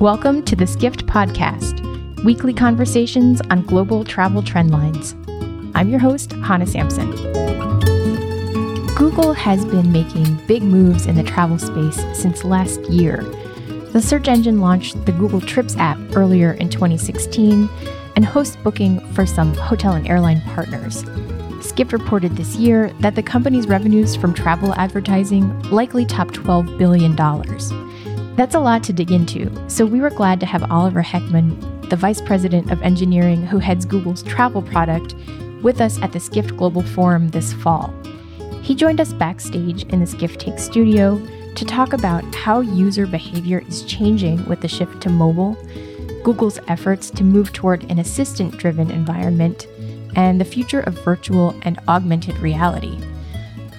Welcome to the Skift Podcast, weekly conversations on global travel trend lines. I'm your host, Hannah Sampson. Google has been making big moves in the travel space since last year. The search engine launched the Google Trips app earlier in 2016 and hosts booking for some hotel and airline partners. Skift reported this year that the company's revenues from travel advertising likely top $12 billion. That's a lot to dig into, so we were glad to have Oliver Heckmann, the Vice President of Engineering who heads Google's travel product, with us at the Skift Global Forum this fall. He joined us backstage in the Skift Take studio to talk about how user behavior is changing with the shift to mobile, Google's efforts to move toward an assistant driven environment, and the future of virtual and augmented reality.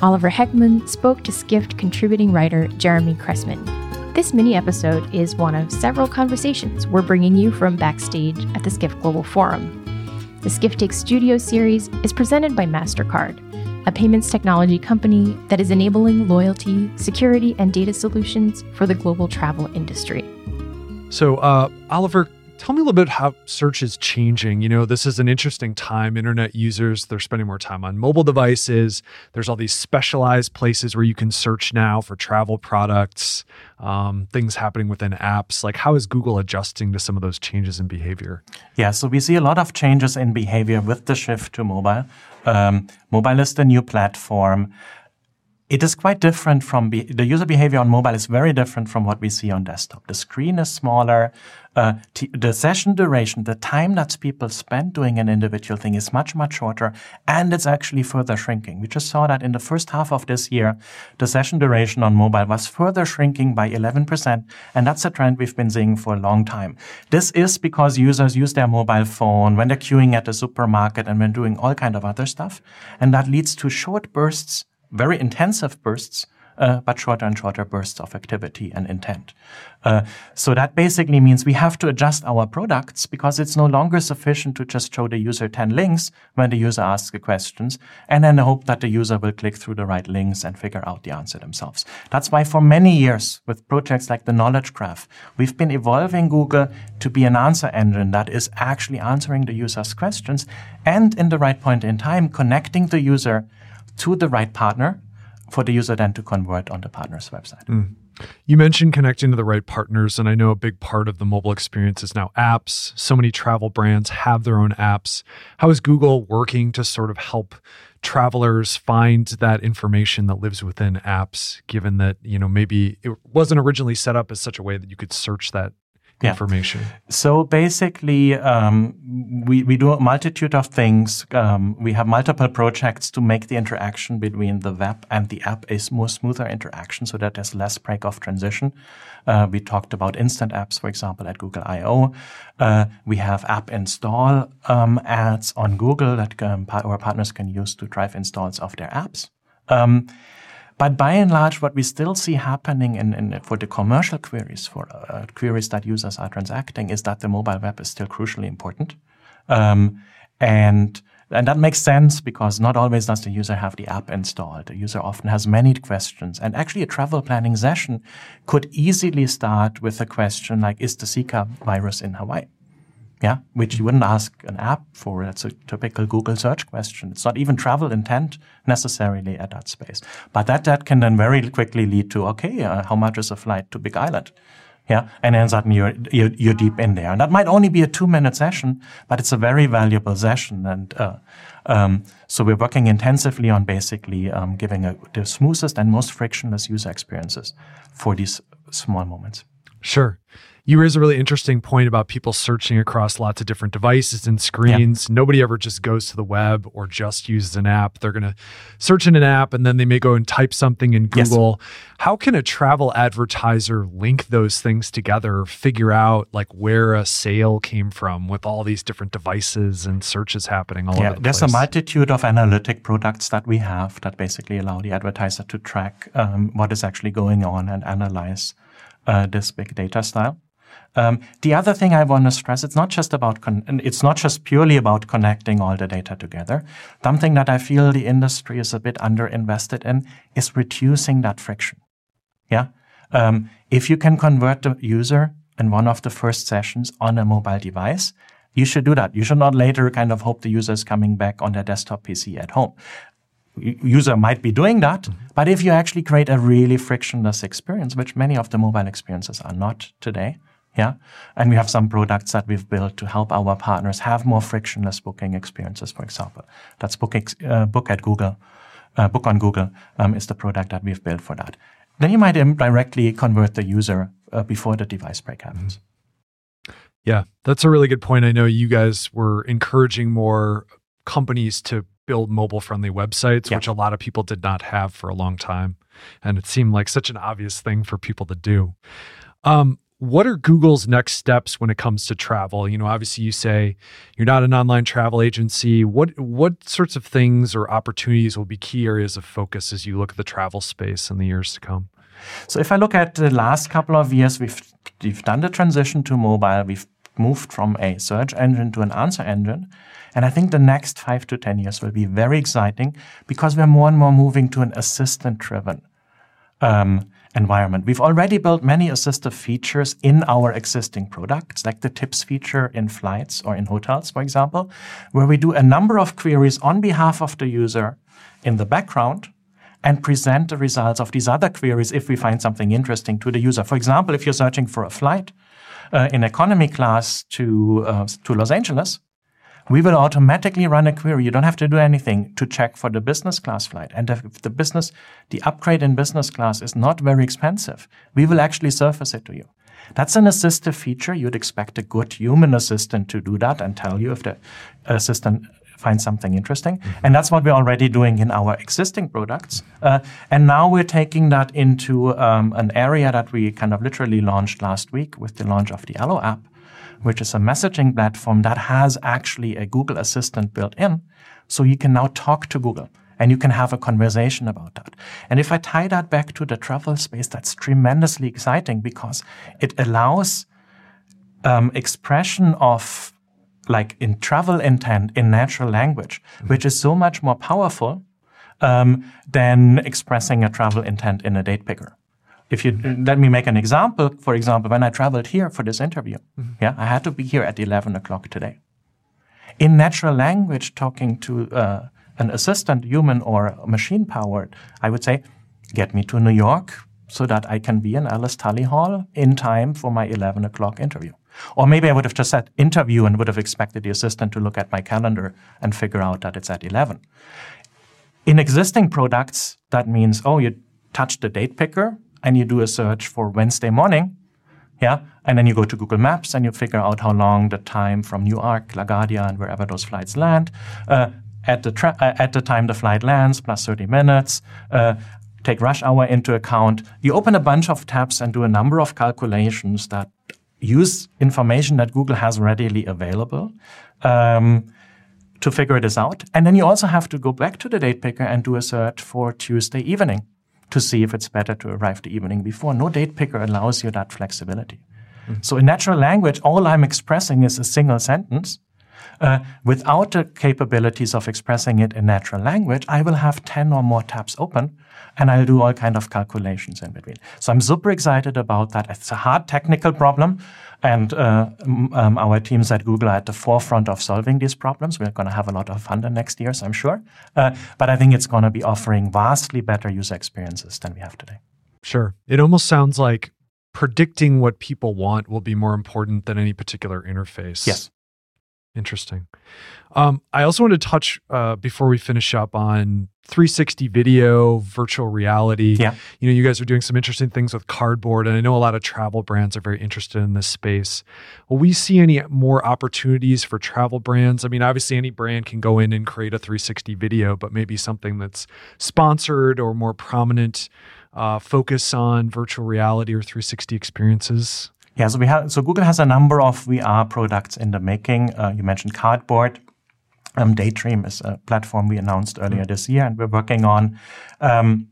Oliver Heckmann spoke to Skift contributing writer Jeremy Kressmann. This mini episode is one of several conversations we're bringing you from backstage at the Skift Global Forum. The Skift Take Studio series is presented by MasterCard, a payments technology company that is enabling loyalty, security, and data solutions for the global travel industry. So, uh, Oliver, Tell me a little bit how search is changing. You know, this is an interesting time. Internet users, they're spending more time on mobile devices. There's all these specialized places where you can search now for travel products, um, things happening within apps. Like, how is Google adjusting to some of those changes in behavior? Yeah, so we see a lot of changes in behavior with the shift to mobile. Um, mobile is the new platform it is quite different from be- the user behavior on mobile is very different from what we see on desktop. The screen is smaller. Uh, t- the session duration, the time that people spend doing an individual thing is much, much shorter and it's actually further shrinking. We just saw that in the first half of this year, the session duration on mobile was further shrinking by 11%. And that's a trend we've been seeing for a long time. This is because users use their mobile phone when they're queuing at the supermarket and when doing all kind of other stuff. And that leads to short bursts very intensive bursts, uh, but shorter and shorter bursts of activity and intent. Uh, so that basically means we have to adjust our products because it's no longer sufficient to just show the user 10 links when the user asks the questions and then hope that the user will click through the right links and figure out the answer themselves. That's why for many years with projects like the Knowledge Graph, we've been evolving Google to be an answer engine that is actually answering the user's questions and in the right point in time connecting the user to the right partner for the user then to convert on the partner's website. Mm. You mentioned connecting to the right partners, and I know a big part of the mobile experience is now apps. So many travel brands have their own apps. How is Google working to sort of help travelers find that information that lives within apps, given that, you know, maybe it wasn't originally set up as such a way that you could search that yeah. information? So basically, um, we, we do a multitude of things. Um, we have multiple projects to make the interaction between the web and the app a more smoother interaction so that there's less break-off transition. Uh, we talked about instant apps, for example, at Google I.O. Uh, we have app install um, ads on Google that um, our partners can use to drive installs of their apps. But by and large, what we still see happening in, in for the commercial queries, for uh, queries that users are transacting, is that the mobile web is still crucially important. Um, and and that makes sense because not always does the user have the app installed. The user often has many questions. And actually a travel planning session could easily start with a question like, is the Zika virus in Hawaii? Yeah, which you wouldn't ask an app for. That's a typical Google search question. It's not even travel intent necessarily at that space. But that, that can then very quickly lead to, okay, uh, how much is a flight to Big Island? Yeah. And then suddenly you're, you're, you're, deep in there. And that might only be a two minute session, but it's a very valuable session. And, uh, um, so we're working intensively on basically, um, giving a, the smoothest and most frictionless user experiences for these small moments. Sure you raise a really interesting point about people searching across lots of different devices and screens. Yeah. Nobody ever just goes to the web or just uses an app. They're going to search in an app and then they may go and type something in Google. Yes. How can a travel advertiser link those things together, figure out like where a sale came from with all these different devices and searches happening all yeah, over the There's place? a multitude of analytic products that we have that basically allow the advertiser to track um, what is actually going on and analyze uh, this big data style. Um, the other thing I want to stress, it's not just about, it's not just purely about connecting all the data together. Something that I feel the industry is a bit underinvested in is reducing that friction. Yeah. Um, if you can convert the user in one of the first sessions on a mobile device, you should do that. You should not later kind of hope the user is coming back on their desktop PC at home. User might be doing that, mm-hmm. but if you actually create a really frictionless experience, which many of the mobile experiences are not today, yeah. And we have some products that we've built to help our partners have more frictionless booking experiences, for example. That's Book, uh, book at Google, uh, Book on Google um, is the product that we've built for that. Then you might directly convert the user uh, before the device break happens. Yeah, that's a really good point. I know you guys were encouraging more companies to build mobile friendly websites, yeah. which a lot of people did not have for a long time. And it seemed like such an obvious thing for people to do. Um, what are Google's next steps when it comes to travel? You know, obviously you say you're not an online travel agency. What what sorts of things or opportunities will be key areas of focus as you look at the travel space in the years to come? So if I look at the last couple of years, we've we've done the transition to mobile. We've moved from a search engine to an answer engine. And I think the next five to 10 years will be very exciting because we're more and more moving to an assistant driven um, environment. We've already built many assistive features in our existing products, like the tips feature in flights or in hotels, for example, where we do a number of queries on behalf of the user in the background and present the results of these other queries if we find something interesting to the user. For example, if you're searching for a flight uh, in economy class to, uh, to Los Angeles, we will automatically run a query. You don't have to do anything to check for the business class flight. And if the business, the upgrade in business class is not very expensive, we will actually surface it to you. That's an assistive feature. You'd expect a good human assistant to do that and tell you if the assistant finds something interesting. Mm-hmm. And that's what we're already doing in our existing products. Uh, and now we're taking that into um, an area that we kind of literally launched last week with the launch of the Allo app, which is a messaging platform that has actually a Google Assistant built in. So you can now talk to Google and you can have a conversation about that. And if I tie that back to the travel space, that's tremendously exciting because it allows um, expression of like in travel intent in natural language, mm-hmm. which is so much more powerful um, than expressing a travel intent in a date picker if you let me make an example, for example, when I traveled here for this interview, mm-hmm. yeah, I had to be here at 11 o'clock today. In natural language, talking to uh, an assistant, human or machine powered, I would say, get me to New York so that I can be in Alice Tully Hall in time for my 11 o'clock interview. Or maybe I would have just said interview and would have expected the assistant to look at my calendar and figure out that it's at 11. In existing products, that means, oh, you touch the date picker and you do a search for Wednesday morning, yeah, and then you go to Google Maps and you figure out how long the time from Newark, LaGuardia, and wherever those flights land. Uh, at the tra- uh, at the time the flight lands, plus 30 minutes. Uh, take rush hour into account. You open a bunch of tabs and do a number of calculations that use information that Google has readily available. Um, to figure this out. And then you also have to go back to the date picker and do a search for Tuesday evening to see if it's better to arrive the evening before. No date picker allows you that flexibility. Mm-hmm. So in natural language, all I'm expressing is a single sentence. Uh, without the capabilities of expressing it in natural language, I will have 10 or more tabs open and I'll do all kind of calculations in between. So I'm super excited about that. It's a hard technical problem. And uh, um, our teams at Google are at the forefront of solving these problems. We're going to have a lot of fun the next years, I'm sure. Uh, but I think it's going to be offering vastly better user experiences than we have today. Sure. It almost sounds like predicting what people want will be more important than any particular interface. Yes. Interesting. Um, I also want to touch uh, before we finish up on 360 video, virtual reality. Yeah. You know, you guys are doing some interesting things with cardboard, and I know a lot of travel brands are very interested in this space. Will we see any more opportunities for travel brands? I mean, obviously, any brand can go in and create a 360 video, but maybe something that's sponsored or more prominent uh, focus on virtual reality or 360 experiences. Yeah, so we have so Google has a number of VR products in the making. Uh, you mentioned Cardboard. Um, Daydream is a platform we announced earlier mm-hmm. this year, and we're working on. Um,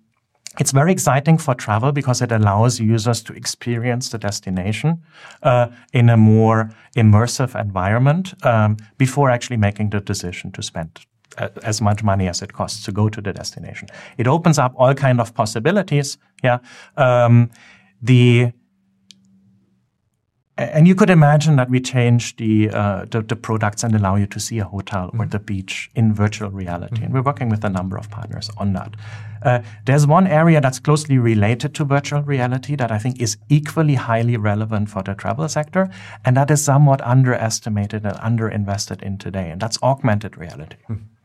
it's very exciting for travel because it allows users to experience the destination uh, in a more immersive environment um, before actually making the decision to spend uh, as much money as it costs to go to the destination. It opens up all kind of possibilities. Yeah, um, the and you could imagine that we change the, uh, the, the products and allow you to see a hotel or the beach in virtual reality. And we're working with a number of partners on that. Uh, there's one area that's closely related to virtual reality that I think is equally highly relevant for the travel sector, and that is somewhat underestimated and underinvested in today, and that's augmented reality.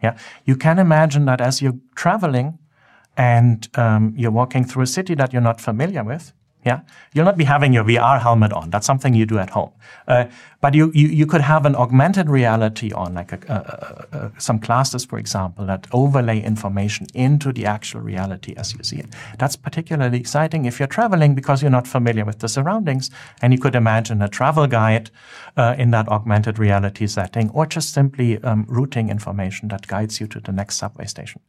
Yeah, you can imagine that as you're traveling and um, you're walking through a city that you're not familiar with, yeah, you'll not be having your VR helmet on. That's something you do at home. Uh, but you, you, you could have an augmented reality on, like a, a, a, some classes, for example, that overlay information into the actual reality as you see it. That's particularly exciting if you're traveling because you're not familiar with the surroundings, and you could imagine a travel guide uh, in that augmented reality setting, or just simply um, routing information that guides you to the next subway station.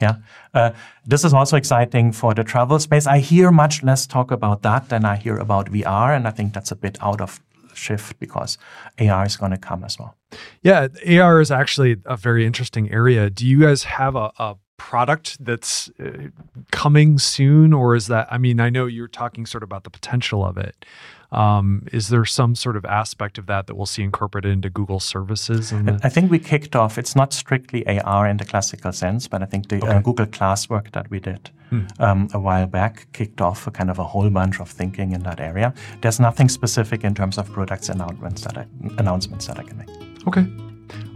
Yeah. Uh, this is also exciting for the travel space. I hear much less talk about that than I hear about VR. And I think that's a bit out of shift because AR is going to come as well. Yeah. AR is actually a very interesting area. Do you guys have a, a product that's uh, coming soon? Or is that, I mean, I know you're talking sort of about the potential of it. Um, is there some sort of aspect of that that we'll see incorporated into Google services? I think we kicked off. It's not strictly AR in the classical sense, but I think the uh, okay. uh, Google Glass work that we did hmm. um, a while back kicked off a kind of a whole bunch of thinking in that area. There's nothing specific in terms of products announcements that I, announcements that I can make. Okay,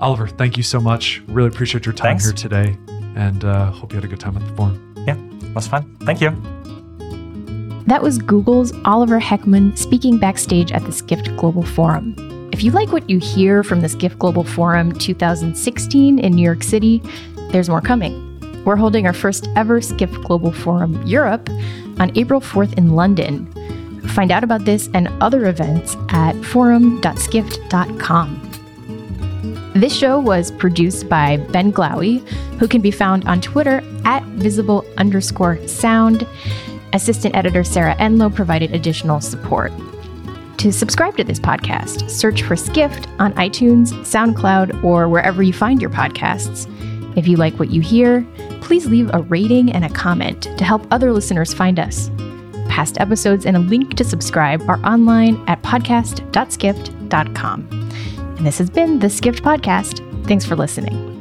Oliver, thank you so much. Really appreciate your time Thanks. here today, and uh, hope you had a good time at the forum. Yeah, it was fun. Thank you. That was Google's Oliver Heckmann speaking backstage at the Skift Global Forum. If you like what you hear from the Skift Global Forum 2016 in New York City, there's more coming. We're holding our first ever Skift Global Forum Europe on April 4th in London. Find out about this and other events at forum.skift.com. This show was produced by Ben Glowy, who can be found on Twitter at visible underscore sound. Assistant editor Sarah Enelow provided additional support. To subscribe to this podcast, search for Skift on iTunes, SoundCloud, or wherever you find your podcasts. If you like what you hear, please leave a rating and a comment to help other listeners find us. Past episodes and a link to subscribe are online at podcast.skift.com. And this has been the Skift Podcast. Thanks for listening.